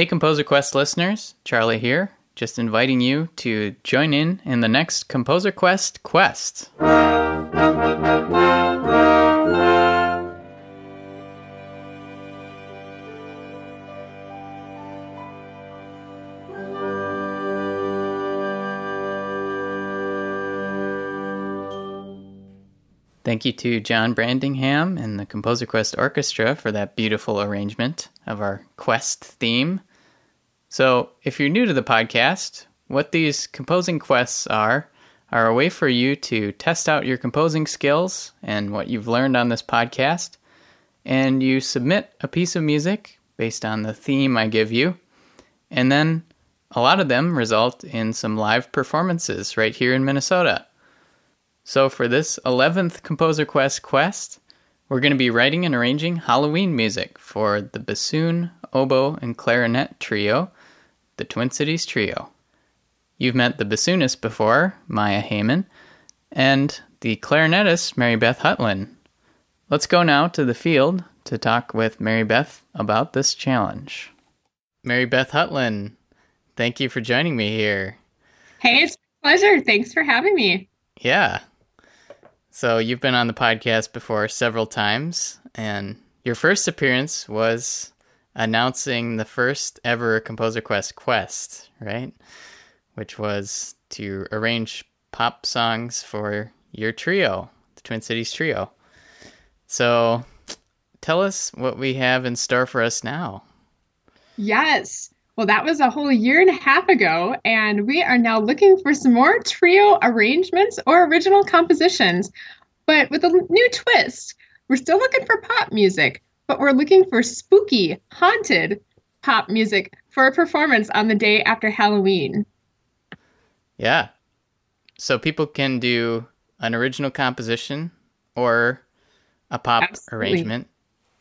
Hey, Composer Quest listeners, Charlie here, just inviting you to join in in the next Composer Quest quest. Thank you to John Brandingham and the Composer Quest Orchestra for that beautiful arrangement of our quest theme. So, if you're new to the podcast, what these composing quests are are a way for you to test out your composing skills and what you've learned on this podcast. And you submit a piece of music based on the theme I give you. And then a lot of them result in some live performances right here in Minnesota. So, for this 11th Composer Quest quest, we're going to be writing and arranging Halloween music for the bassoon, oboe, and clarinet trio, the Twin Cities Trio. You've met the bassoonist before, Maya Heyman, and the clarinetist, Mary Beth Hutlin. Let's go now to the field to talk with Mary Beth about this challenge. Mary Beth Hutlin, thank you for joining me here. Hey, it's a pleasure. Thanks for having me. Yeah, so you've been on the podcast before several times, and your first appearance was announcing the first ever Composer Quest quest, right? Which was to arrange pop songs for your trio, the Twin Cities Trio. So tell us what we have in store for us now. Yes. Well, that was a whole year and a half ago, and we are now looking for some more trio arrangements or original compositions, but with a new twist. We're still looking for pop music, but we're looking for spooky, haunted pop music for a performance on the day after Halloween. Yeah. So people can do an original composition or a pop Absolutely. arrangement.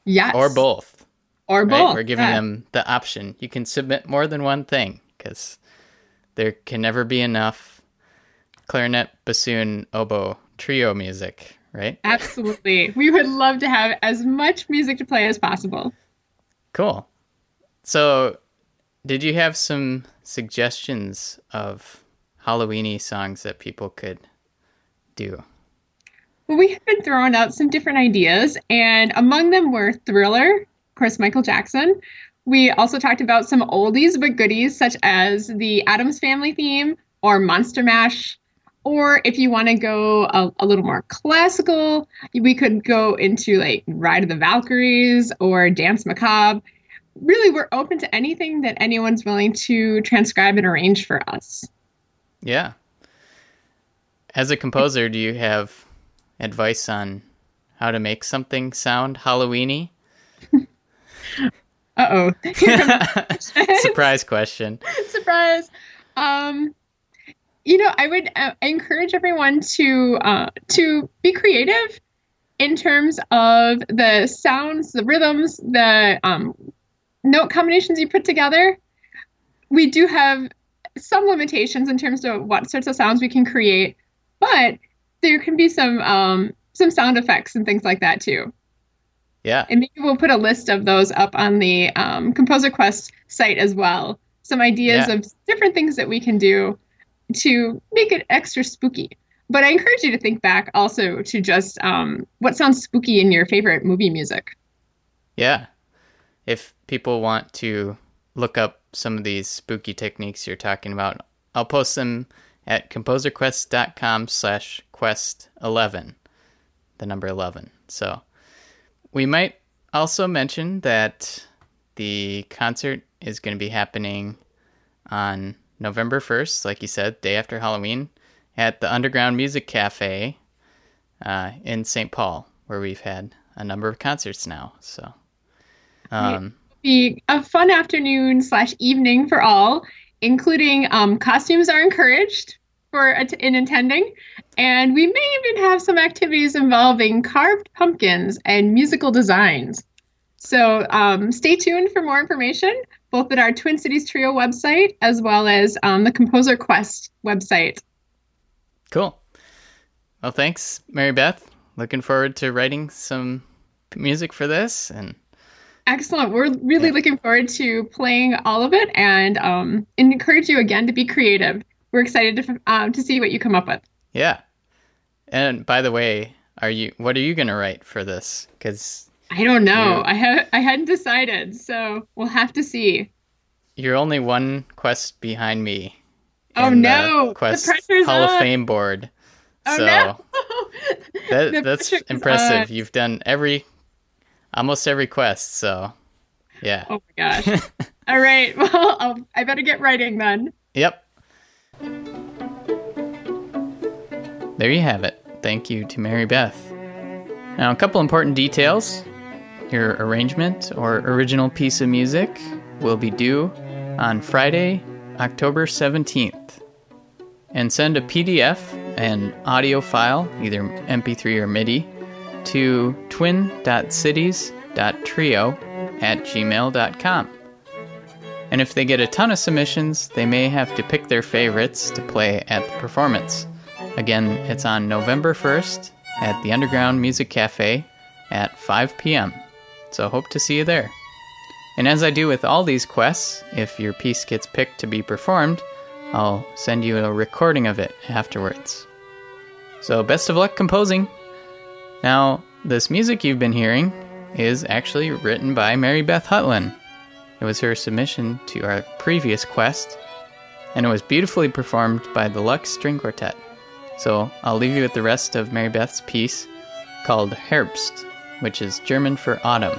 Yes. Or both. Or right? both. We're giving yeah. them the option. You can submit more than one thing because there can never be enough clarinet, bassoon, oboe trio music, right? Absolutely. we would love to have as much music to play as possible. Cool. So, did you have some suggestions of Halloweeny songs that people could do? Well, we have been throwing out some different ideas, and among them were Thriller, of course, Michael Jackson. We also talked about some oldies but goodies, such as the Addams Family theme or Monster Mash. Or if you want to go a, a, little more classical, we could go into like Ride of the Valkyries or Danse Macabre. Really, we're open to anything that anyone's willing to transcribe and arrange for us. Yeah. As a composer, do you have advice on how to make something sound Halloweeny? Uh oh. Surprise question. Surprise. Um, you know, I would uh, encourage everyone to uh, to be creative in terms of the sounds, the rhythms, the um, note combinations you put together. We do have some limitations in terms of what sorts of sounds we can create, but there can be some um, some sound effects and things like that too. Yeah. And maybe we'll put a list of those up on the um, Composer Quest site as well. Some ideas yeah. of different things that we can do to make it extra spooky. But I encourage you to think back also to just um, what sounds spooky in your favorite movie music. Yeah. If people want to look up some of these spooky techniques you're talking about, I'll post them at composerquest.com slash quest 11, the number 11. So we might also mention that the concert is going to be happening on November 1st, like you said, day after Halloween, at the Underground Music Cafe uh, in St. Paul, where we've had a number of concerts now. So, um, be a fun afternoon slash evening for all, including um, costumes are encouraged for in attending, and we may even have some activities involving carved pumpkins and musical designs. So um, stay tuned for more information, both at our Twin Cities Trio website as well as um, the Composer Quest website. Cool. Well, thanks, Mary Beth. Looking forward to writing some music for this and Excellent. We're really Yeah. looking forward to playing all of it and um, encourage you again to be creative. We're excited to um, to see what you come up with. Yeah. And by the way, are you what are you going to write for this? Cuz I don't know. You- I have I hadn't decided, so we'll have to see. you're only one quest behind me. Oh, no. The Quest pressure's Hall of. Fame board. Oh so no. that, The that's impressive. on. You've done every almost every quest, so yeah. Oh my gosh. All right. Well, I'll, I better get writing then. Yep. There you have it. Thank you to Mary Beth. Now, a couple important details. Your arrangement or original piece of music will be due on Friday, October 17th. And send a PDF, and audio file, either MP3 or MIDI, to twin.cities.trio at gmail.com. And if they get a ton of submissions, they may have to pick their favorites to play at the performance. Again, it's on November 1st at the Underground Music Cafe at 5 p.m. So hope to see you there. And as I do with all these quests, if your piece gets picked to be performed, I'll send you a recording of it afterwards. So best of luck composing. Now, this music you've been hearing is actually written by Mary Beth Hutlin. It was her submission to our previous quest, and it was beautifully performed by the Lux String Quartet. So I'll leave you with the rest of Mary Beth's piece called Herbst, which is German for autumn.